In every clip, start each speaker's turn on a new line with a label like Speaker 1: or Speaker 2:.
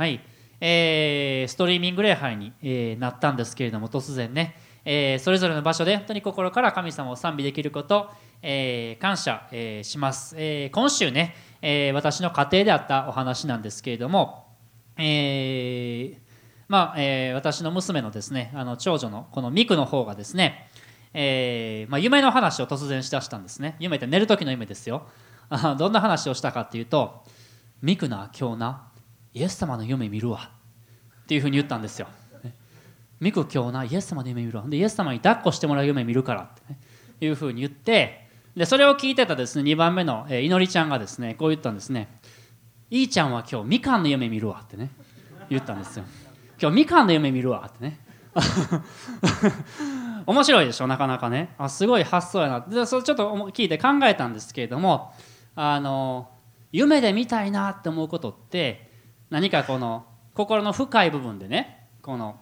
Speaker 1: はい、えー、ストリーミング礼拝に、えー、なったんですけれども突然ね、えー、それぞれの場所で本当に心から神様を賛美できること、えー、感謝、えー、します、えー、今週ね、えー、私の家庭であったお話なんですけれども、えーまあえー、私の娘のですねあの長女のこのミクの方がですね、えーまあ、夢の話を突然しだしたんですね。夢って寝る時の夢ですよ。どんな話をしたかっていうと「ミクな今日な。イエス様の夢見るわ」っていうふうに言ったんですよ。ミク今日なイエス様の夢見るわ。でイエス様に抱っこしてもらう夢見るから。って、ね、いうふうに言ってでそれを聞いてたですね2番目の、えー、いのりちゃんがですねこう言ったんですね「いいちゃんは今日みかんの夢見るわ」ってね。言ったんですよ。今日みかんの夢見るわ。ってね。面白いでしょ？なかなかね。あすごい発想やな。でそれちょっと聞いて考えたんですけれどもあの夢で見たいなって思うことって何かこの心の深い部分でねこの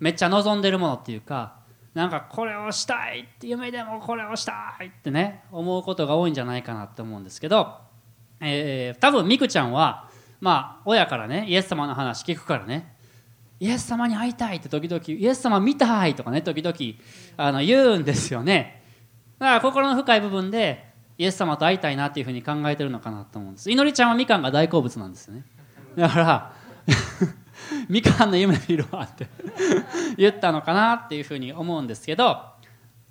Speaker 1: めっちゃ望んでるものっていうかなんかこれをしたいって夢でもこれをしたいってね思うことが多いんじゃないかなって思うんですけど、えー、多分みくちゃんはまあ親からねイエス様の話聞くからねイエス様に会いたいって時々イエス様見たいとかね時々あの言うんですよね。だから心の深い部分でイエス様と会いたいなっていうふうに考えてるのかなと思うんです。いのりちゃんはみかんが大好物なんですよね。だからみかんの夢見るわって言ったのかなっていうふうに思うんですけど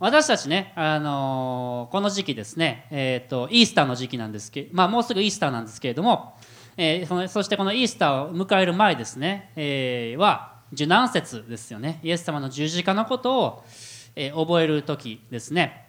Speaker 1: 私たちね、あのー、この時期ですね、えーと、イースターの時期なんですけど、まあ、もうすぐイースターなんですけれども、えー、そのそしてこのイースターを迎える前ですね、えー、は受難節ですよね。イエス様の十字架のことを、えー、覚える時ですね、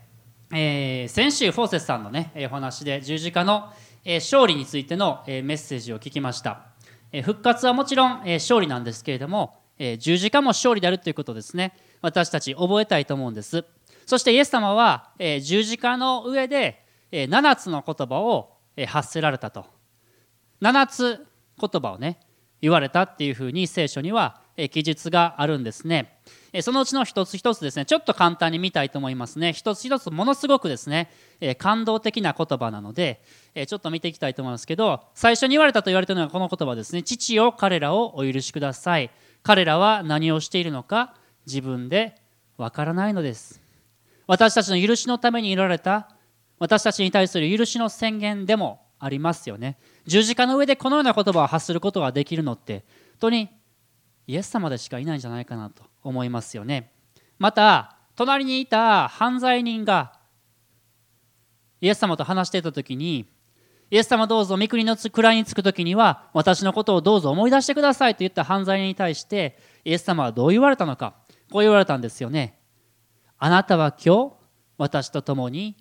Speaker 1: えー、先週フォーセスさんのねお話で十字架の、え、勝利についての、え、メッセージを聞きました。復活はもちろん勝利なんですけれども十字架も勝利であるということですね。私たち覚えたいと思うんです。そしてイエス様は十字架の上で7つの言葉を発せられたと。7つ言葉をね言われたっていうふうに聖書には記述があるんですね。そのうちの一つ一つですねちょっと簡単に見たいと思いますね。一つ一つものすごくですね感動的な言葉なのでちょっと見ていきたいと思いますけど最初に言われたと言われているのがこの言葉ですね。父よ彼らをお許しください。彼らは何をしているのか自分でわからないのです。私たちの許しのためにいられた私たちに対する許しの宣言でもありますよね。十字架の上でこのような言葉を発することができるのって本当にイエス様でしかいないんじゃないかなと思いますよね。また隣にいた犯罪人がイエス様と話していた時にイエス様どうぞ御国の位につく時には私のことをどうぞ思い出してくださいと言った犯罪人に対してイエス様はどう言われたのかこう言われたんですよね。あなたは今日私と共に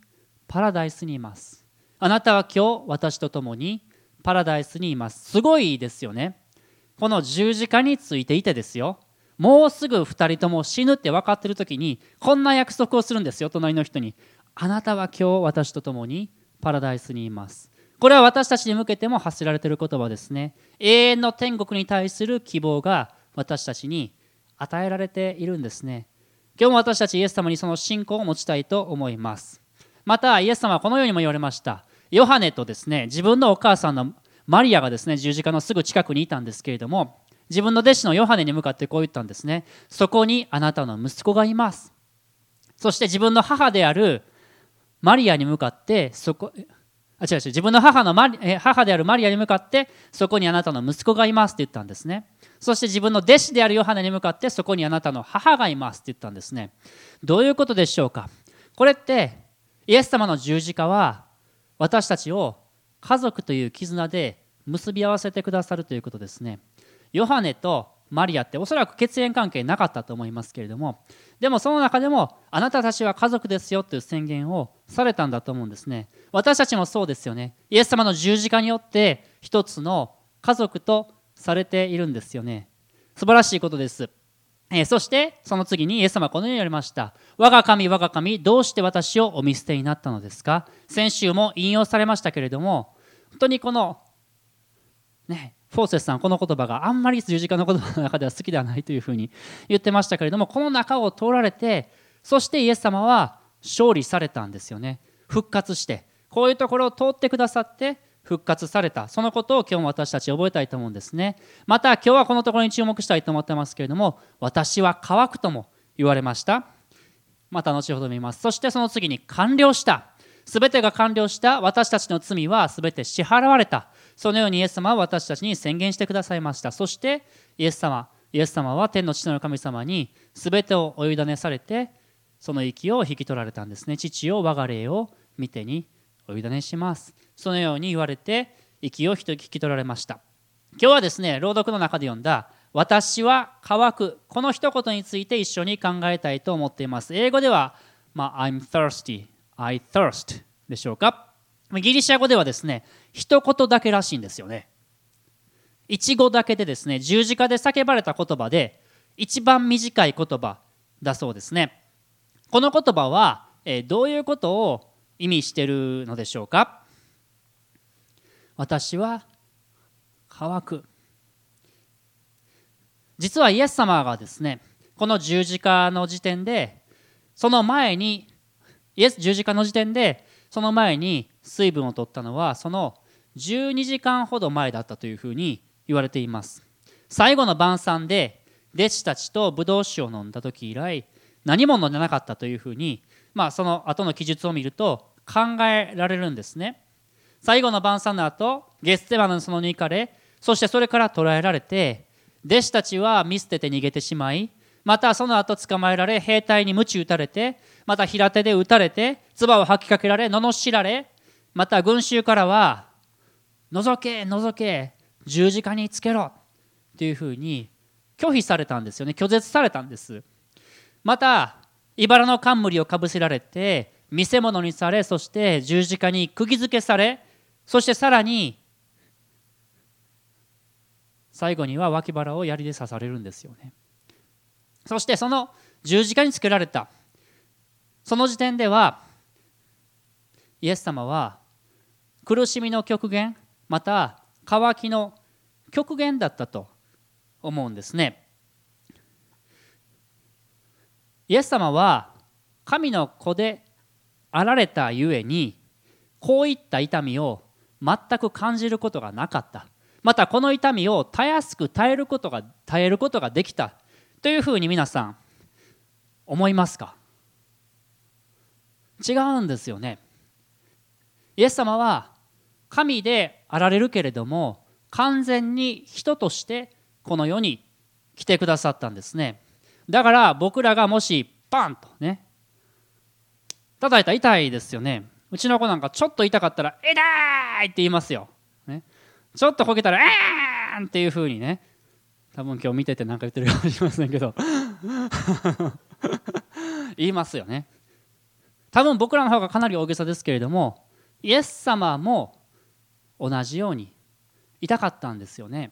Speaker 1: パラダイスにいます。あなたは今日私と共にパラダイスにいます。すごいですよね。この十字架についていてですよ。もうすぐ2人とも死ぬって分かってる時にこんな約束をするんですよ隣の人に。あなたは今日私と共にパラダイスにいます。これは私たちに向けても発せられている言葉ですね。永遠の天国に対する希望が私たちに与えられているんですね。今日も私たちイエス様にその信仰を持ちたいと思います。またイエス様はこのようにも言われました。ヨハネとですね自分のお母さんのマリアがですね十字架のすぐ近くにいたんですけれども自分の弟子のヨハネに向かってこう言ったんですね。そこにあなたの息子がいます。そして自分の母であるマリアに向かってそこあ違う違う自分の母のマリ母であるマリアに向かってそこにあなたの息子がいますって言ったんですね。そして自分の弟子であるヨハネに向かってそこにあなたの母がいますって言ったんですね。どういうことでしょうか？これってイエス様の十字架は私たちを家族という絆で結び合わせてくださるということですね。ヨハネとマリアっておそらく血縁関係なかったと思いますけれどもでもその中でもあなたたちは家族ですよという宣言をされたんだと思うんですね。私たちもそうですよね。イエス様の十字架によって一つの家族とされているんですよね。素晴らしいことです。えそしてその次にイエス様はこのように言われました。我が神我が神どうして私をお見捨てになったのですか？先週も引用されましたけれども本当にこのね。フォーセスさんこの言葉があんまり十字架の言葉の中では好きではないというふうに言ってましたけれどもこの中を通られてそしてイエス様は勝利されたんですよね。復活してこういうところを通ってくださって復活された。そのことを今日も私たち覚えたいと思うんですね。また今日はこのところに注目したいと思ってますけれども私は乾くとも言われました。また後ほど見ます。そしてその次に完了した。全てが完了した私たちの罪は全て支払われた。そのようにイエス様は私たちに宣言してくださいました。そしてイエス様イエス様は天の父の神様に全てをお委ねされてその息を引き取られたんですね。父を我が霊を見てにお委ねします。そのように言われて息を引き取られました。今日はですね朗読の中で読んだ私は乾くこの一言について一緒に考えたいと思っています。英語では、まあ、I'm thirsty I thirst でしょうか？ギリシャ語ではですね一言だけらしいんですよね。一語だけでですね十字架で叫ばれた言葉で一番短い言葉だそうですね。この言葉は、えどういうことを意味してるのでしょうか？私は乾く。実はイエス様がですねこの十字架の時点でその前にイエス十字架の時点でその前に水分を取ったのはその12時間ほど前だったというふうに言われています。最後の晩餐で弟子たちとブドウ酒を飲んだ時以来何も飲んでなかったというふうにまあその後の記述を見ると考えられるんですね。最後の晩餐の後ゲステマの園に行かれそしてそれから捕らえられて弟子たちは見捨てて逃げてしまいまたその後捕まえられ兵隊に鞭打たれてまた平手で打たれて唾を吐きかけられ罵られまた群衆からは「覗け覗け十字架につけろ」というふうに拒否されたんですよね。拒絶されたんです。また茨の冠をかぶせられて見せ物にされそして十字架に釘付けされそしてさらに最後には脇腹を槍で刺されるんですよね。そしてその十字架につけられた。その時点ではイエス様は苦しみの極限また渇きの極限だったと思うんですね。イエス様は神の子であられたゆえにこういった痛みを全く感じることがなかった。またこの痛みをたやすく耐えることが耐えることができた。というふうに皆さん思いますか？違うんですよね。イエス様は神であられるけれども完全に人としてこの世に来てくださったんですね。だから僕らがもしパンとね叩いたら痛いですよね。うちの子なんかちょっと痛かったら「痛い!」って言いますよ、ね、ちょっとこけたら「えーん!」っていうふうにね。多分今日見てて何か言ってるかもしれませんけど。言いますよね。多分僕らの方がかなり大げさですけれどもイエス様も同じように痛かったんですよね。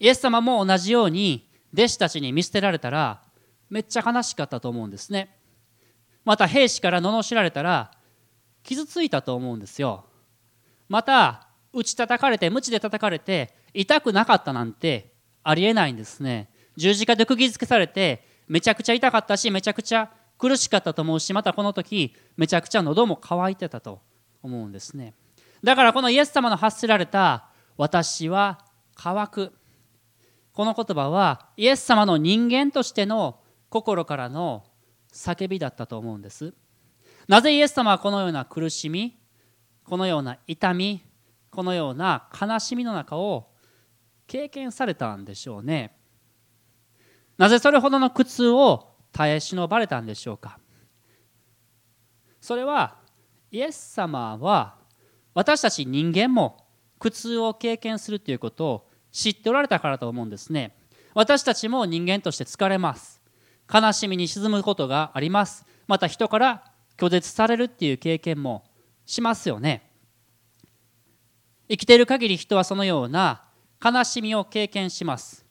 Speaker 1: イエス様も同じように弟子たちに見捨てられたらめっちゃ悲しかったと思うんですね。また兵士から罵られたら傷ついたと思うんですよ。また打ち叩かれて鞭で叩かれて痛くなかったなんてありえないんですね。十字架で釘付けされてめちゃくちゃ痛かったしめちゃくちゃ苦しかったと思うしまたこの時めちゃくちゃ喉も渇いてたと思うんですね。だからこのイエス様の発せられた「私は乾く」この言葉はイエス様の人間としての心からの叫びだったと思うんです。なぜイエス様はこのような苦しみこのような痛みこのような悲しみの中を経験されたんでしょうね。なぜそれほどの苦痛を耐え忍ばれたんでしょうか？それはイエス様は私たち人間も苦痛を経験するということを知っておられたからと思うんですね。私たちも人間として疲れます。悲しみに沈むことがあります。また人から拒絶されるっていう経験もしますよね。生きている限り人はそのような悲しみを経験します。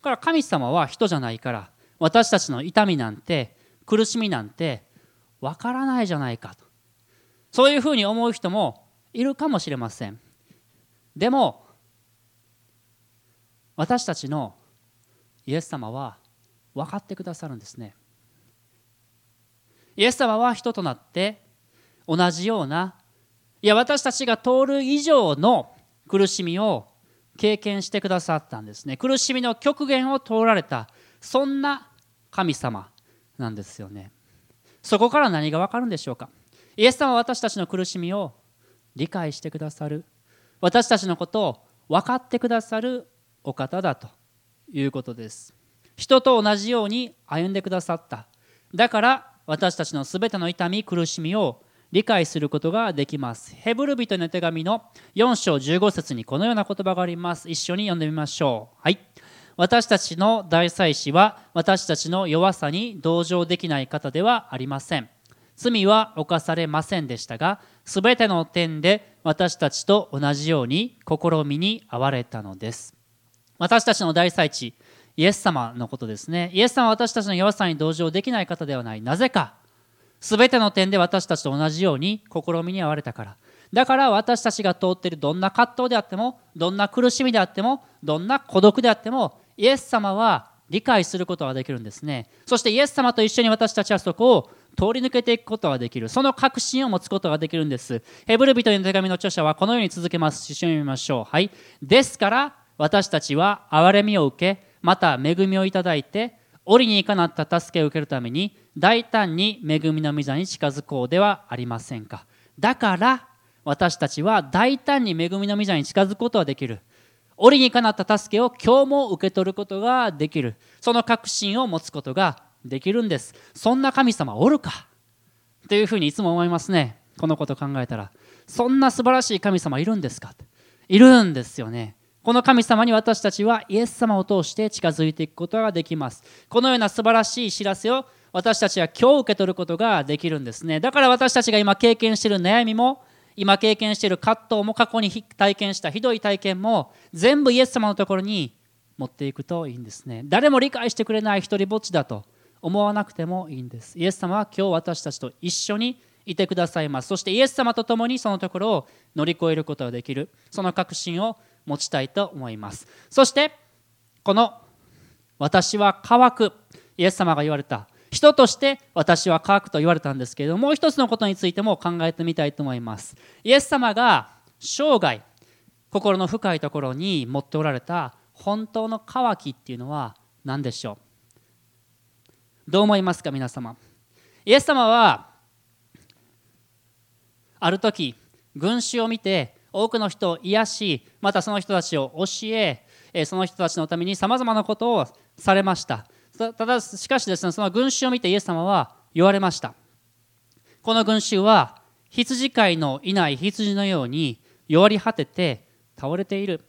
Speaker 1: だから神様は人じゃないから私たちの痛みなんて苦しみなんてわからないじゃないかと。そういうふうに思う人もいるかもしれません。でも私たちのイエス様は分かってくださるんですね。イエス様は人となって同じようないや私たちが通る以上の苦しみを経験してくださったんですね。苦しみの極限を通られたそんな神様なんですよね。そこから何がわかるんでしょうか？イエス様は私たちの苦しみを理解してくださる。私たちのことを分かってくださるお方だということです。人と同じように歩んでくださった。だから私たちのすべての痛み苦しみを理解することができます。ヘブル人の手紙の4章15節にこのような言葉があります。一緒に読んでみましょう。はい。私たちの大祭司は私たちの弱さに同情できない方ではありません。罪は犯されませんでしたがすべての点で私たちと同じように試みに遭われたのです。私たちの大祭司イエス様のことですね。イエス様は私たちの弱さに同情できない方ではない。なぜかすべての点で私たちと同じように試みに遭われたから。だから私たちが通っているどんな葛藤であってもどんな苦しみであってもどんな孤独であってもイエス様は理解することができるんですね。そしてイエス様と一緒に私たちはそこを通り抜けていくことができる。その確信を持つことができるんです。ヘブル人への手紙の著者はこのように続けます。一緒に見ましょう。はい。ですから私たちは憐れみを受けまた恵みをいただいて折にかなった助けを受けるために大胆に恵みの御座に近づこうではありませんか。だから私たちは大胆に恵みの御座に近づくことができる。折にかなった助けを今日も受け取ることができる。その確信を持つことができるんです。そんな神様おるか？というふうにいつも思いますね。このこと考えたら。そんな素晴らしい神様いるんですか？いるんですよね。この神様に私たちはイエス様を通して近づいていくことができます。このような素晴らしい知らせを私たちは今日受け取ることができるんですね。だから私たちが今経験している悩みも今経験している葛藤も過去に体験したひどい体験も全部イエス様のところに持っていくといいんですね。誰も理解してくれない一人ぼっちだと思わなくてもいいんです。イエス様は今日私たちと一緒にいてくださいます。そしてイエス様と共にそのところを乗り越えることができる。その確信を持ちたいと思います。そしてこの私は乾く。イエス様が言われた人として私は乾くと言われたんですけれどももう一つのことについても考えてみたいと思います。イエス様が生涯心の深いところに持っておられた本当の渇きっていうのは何でしょう？どう思いますか皆様？イエス様はある時群衆を見て多くの人を癒しまたその人たちを教えその人たちのためにさまざまなことをされました。ただしかしですねその群衆を見てイエス様は言われました。この群衆は羊飼いのいない羊のように弱り果てて倒れている。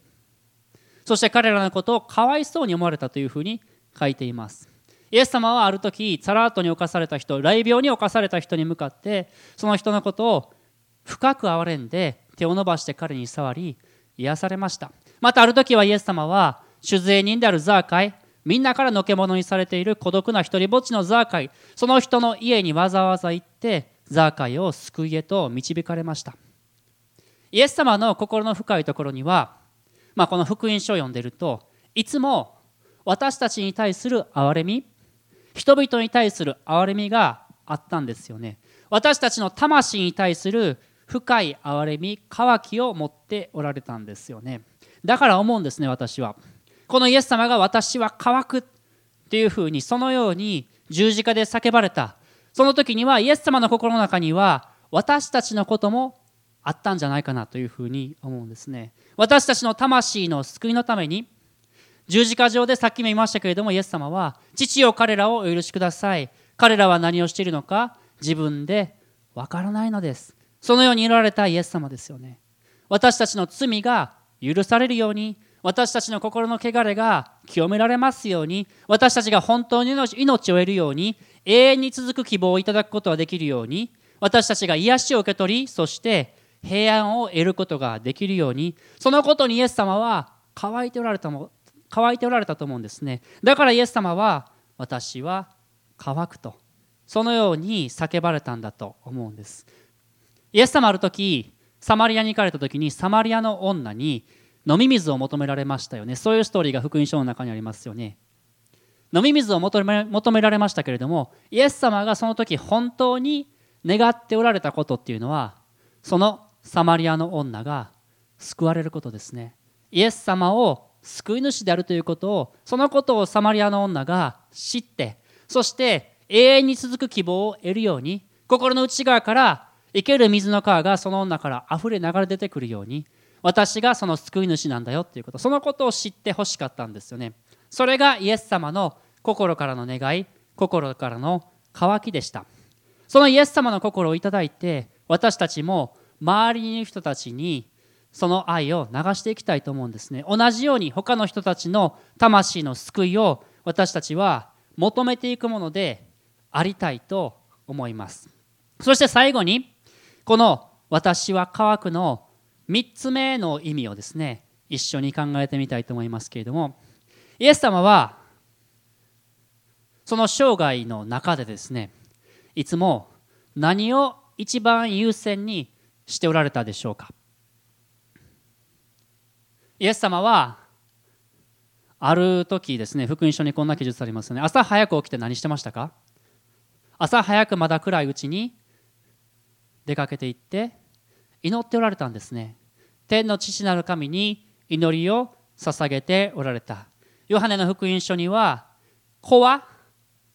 Speaker 1: そして彼らのことをかわいそうに思われたというふうに書いています。イエス様はある時サラートに侵された人雷病に侵された人に向かってその人のことを深く憐れんで手を伸ばして彼に触り癒されました。またある時はイエス様は酒税人であるザーカイみんなからのけ者にされている孤独な一人ぼっちのザーカイ。その人の家にわざわざ行ってザーカイを救いへと導かれました。イエス様の心の深いところには、まあ、この福音書を読んでいるといつも私たちに対する憐れみ人々に対する憐れみがあったんですよね。私たちの魂に対する深い憐れみ渇きを持っておられたんですよね。だから思うんですね私は。このイエス様が私は乾くっていうふうにそのように十字架で叫ばれた。その時にはイエス様の心の中には私たちのこともあったんじゃないかなというふうに思うんですね。私たちの魂の救いのために十字架上でさっきも言いましたけれどもイエス様は父よ彼らをお許しください。彼らは何をしているのか自分でわからないのです。そのように言われたイエス様ですよね。私たちの罪が許されるように私たちの心の汚れが清められますように私たちが本当に命を得るように永遠に続く希望をいただくことができるように私たちが癒しを受け取りそして平安を得ることができるようにそのことにイエス様は乾いておられたも乾いておられたと思うんですね。だからイエス様は私は乾くとそのように叫ばれたんだと思うんです。イエス様ある時サマリアに行かれた時にサマリアの女に飲み水を求められましたよね。そういうストーリーが福音書の中にありますよね。飲み水を求められましたけれどもイエス様がその時本当に願っておられたことっていうのはそのサマリアの女が救われることですね。イエス様を救い主であるということをそのことをサマリアの女が知ってそして永遠に続く希望を得るように心の内側から生ける水の川がその女から溢れ流れ出てくるように私がその救い主なんだよということ。そのことを知ってほしかったんですよね。それがイエス様の心からの願い心からの渇きでした。そのイエス様の心をいただいて私たちも周りにいる人たちにその愛を流していきたいと思うんですね。同じように他の人たちの魂の救いを私たちは求めていくものでありたいと思います。そして最後にこの「私は乾く」の3つ目の意味をですね一緒に考えてみたいと思いますけれどもイエス様はその生涯の中でですねいつも何を一番優先にしておられたでしょうか？イエス様はある時ですね福音書にこんな記述ありますね。朝早く起きて何してましたか？朝早くまだ暗いうちに出かけていって祈っておられたんですね。天の父なる神に祈りを捧げておられた。ヨハネの福音書には子は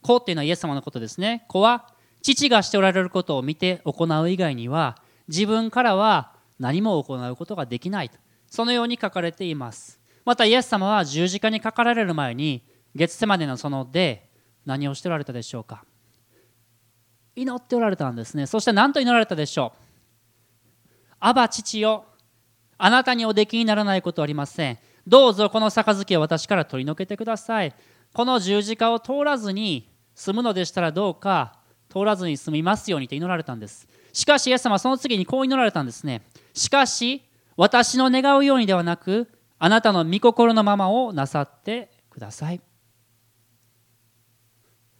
Speaker 1: 子っていうのはイエス様のことですね。子は父がしておられることを見て行う以外には自分からは何も行うことができないそのように書かれています。またイエス様は十字架にかかられる前に月瀬までの園で何をしておられたでしょうか。祈っておられたんですね。そして何と祈られたでしょう。アバ父よあなたにおできにならないことはありません。どうぞこの杯を私から取り除けてください。この十字架を通らずに済むのでしたらどうか通らずに済みますようにと祈られたんです。しかしイエス様はその次にこう祈られたんですね。しかし私の願うようにではなくあなたの御心のままをなさってください。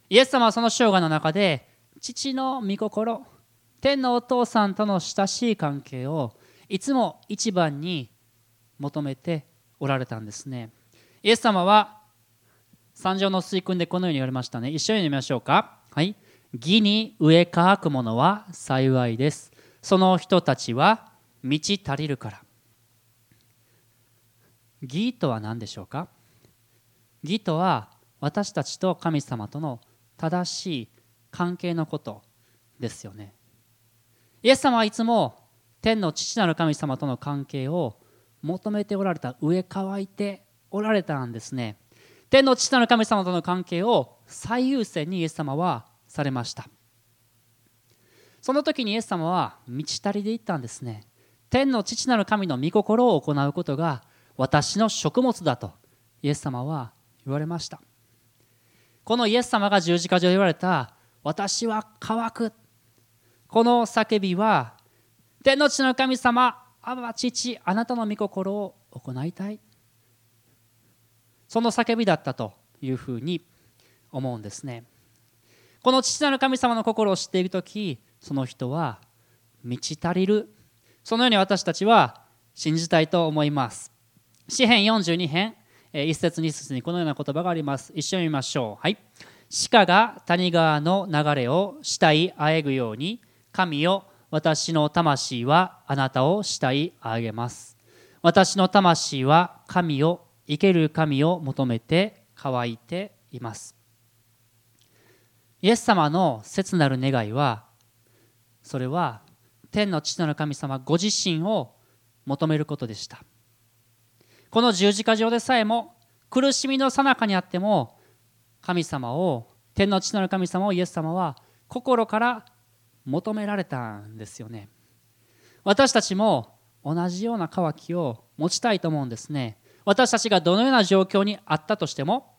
Speaker 1: イエス様はその生涯の中で父の御心天のお父さんとの親しい関係をいつも一番に求めておられたんですね。イエス様は三条の水訓でこのように言われましたね。一緒に読みましょうか。はい。義に植え乾く者は幸いです。その人たちは満ち足りるから。義とは何でしょうか？義とは私たちと神様との正しい関係のことですよね。イエス様はいつも天の父なる神様との関係を求めておられた植え乾いておられたんですね。天の父なる神様との関係を最優先にイエス様はされました。その時にイエス様は満ち足りで言ったんですね。天の父なる神の御心を行うことが私の食物だとイエス様は言われました。このイエス様が十字架上で言われた私は乾く。この叫びは天の地の神様アバ父あなたの御心を行いたい。その叫びだったというふうに思うんですね。この父なる神様の心を知っている時その人は満ち足りる。そのように私たちは信じたいと思います。詩編42編一節二節にこのような言葉があります。一緒に見ましょう。はい。鹿が谷川の流れを慕いあえぐように神よ私の魂はあなたを慕いあげます。私の魂は神を生ける神を求めて乾いています。イエス様の切なる願いはそれは天の父なる神様ご自身を求めることでした。この十字架上でさえも苦しみの最中にあっても神様を天の父なる神様をイエス様は心から求められたんですよね。私たちも同じような渇きを持ちたいと思うんですね。私たちがどのような状況にあったとしても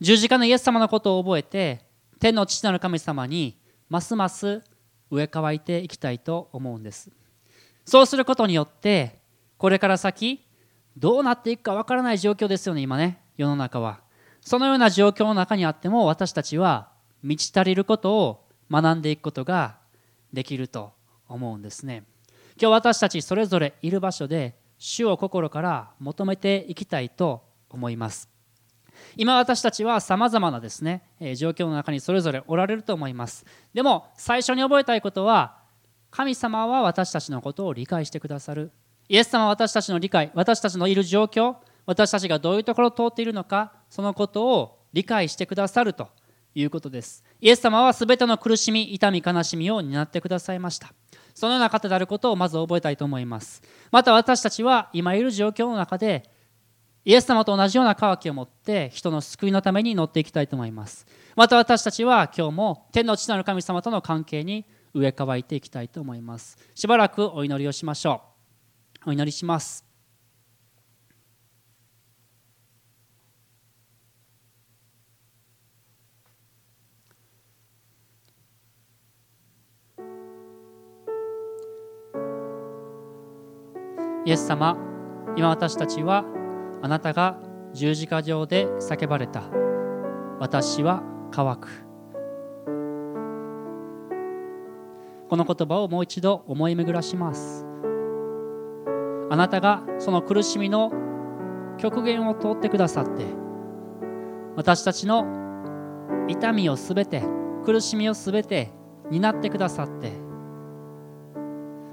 Speaker 1: 十字架のイエス様のことを覚えて天の父なる神様にますます植え替えていきたいと思うんです。そうすることによってこれから先どうなっていくかわからない状況ですよね今ね世の中は。そのような状況の中にあっても私たちは満ち足りることを学んでいくことができると思うんですね。今日私たちそれぞれいる場所で主を心から求めていきたいと思います。今私たちはさまざまなですね状況の中にそれぞれおられると思います。でも最初に覚えたいことは神様は私たちのことを理解してくださる。イエス様は私たちの理解私たちのいる状況私たちがどういうところを通っているのかそのことを理解してくださると。いうことです。イエス様は全ての苦しみ痛み悲しみを担ってくださいました。そのような方であることをまず覚えたいと思います。また私たちは今いる状況の中でイエス様と同じような渇きを持って人の救いのために乗っていきたいと思います。また私たちは今日も天の父なる神様との関係に植え替えていきたいと思います。しばらくお祈りをしましょう。お祈りします。イエス様今私たちはあなたが十字架上で叫ばれた。私は乾く。この言葉をもう一度思い巡らします。あなたがその苦しみの極限を通ってくださって私たちの痛みをすべて苦しみをすべて担ってくださって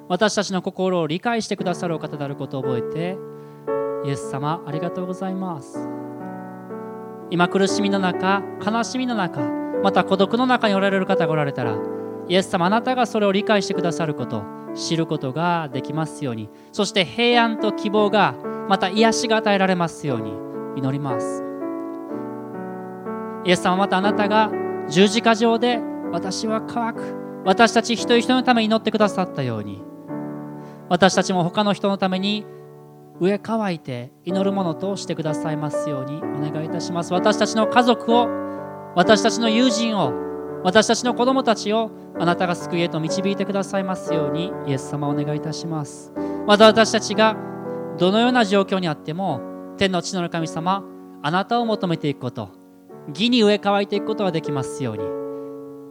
Speaker 1: 私たちの心を理解してくださるお方であることを覚えてイエス様ありがとうございます。今苦しみの中悲しみの中また孤独の中におられる方がおられたらイエス様あなたがそれを理解してくださること知ることができますように。そして平安と希望がまた癒しが与えられますように祈ります。イエス様またあなたが十字架上で私は乾く私たち一人一人のために祈ってくださったように私たちも他の人のために植え乾いて祈るものとしてくださいますようにお願いいたします私たちの家族を私たちの友人を私たちの子供たちをあなたが救いへと導いてくださいますようにイエス様お願いいたしますまた私たちがどのような状況にあっても天の地の神様あなたを求めていくこと義に植え替えていくことができますように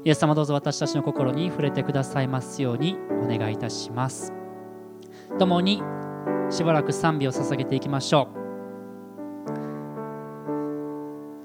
Speaker 1: イエス様どうぞ私たちの心に触れてくださいますようにお願いいたします。共にしばらく賛美を捧げていきましょう。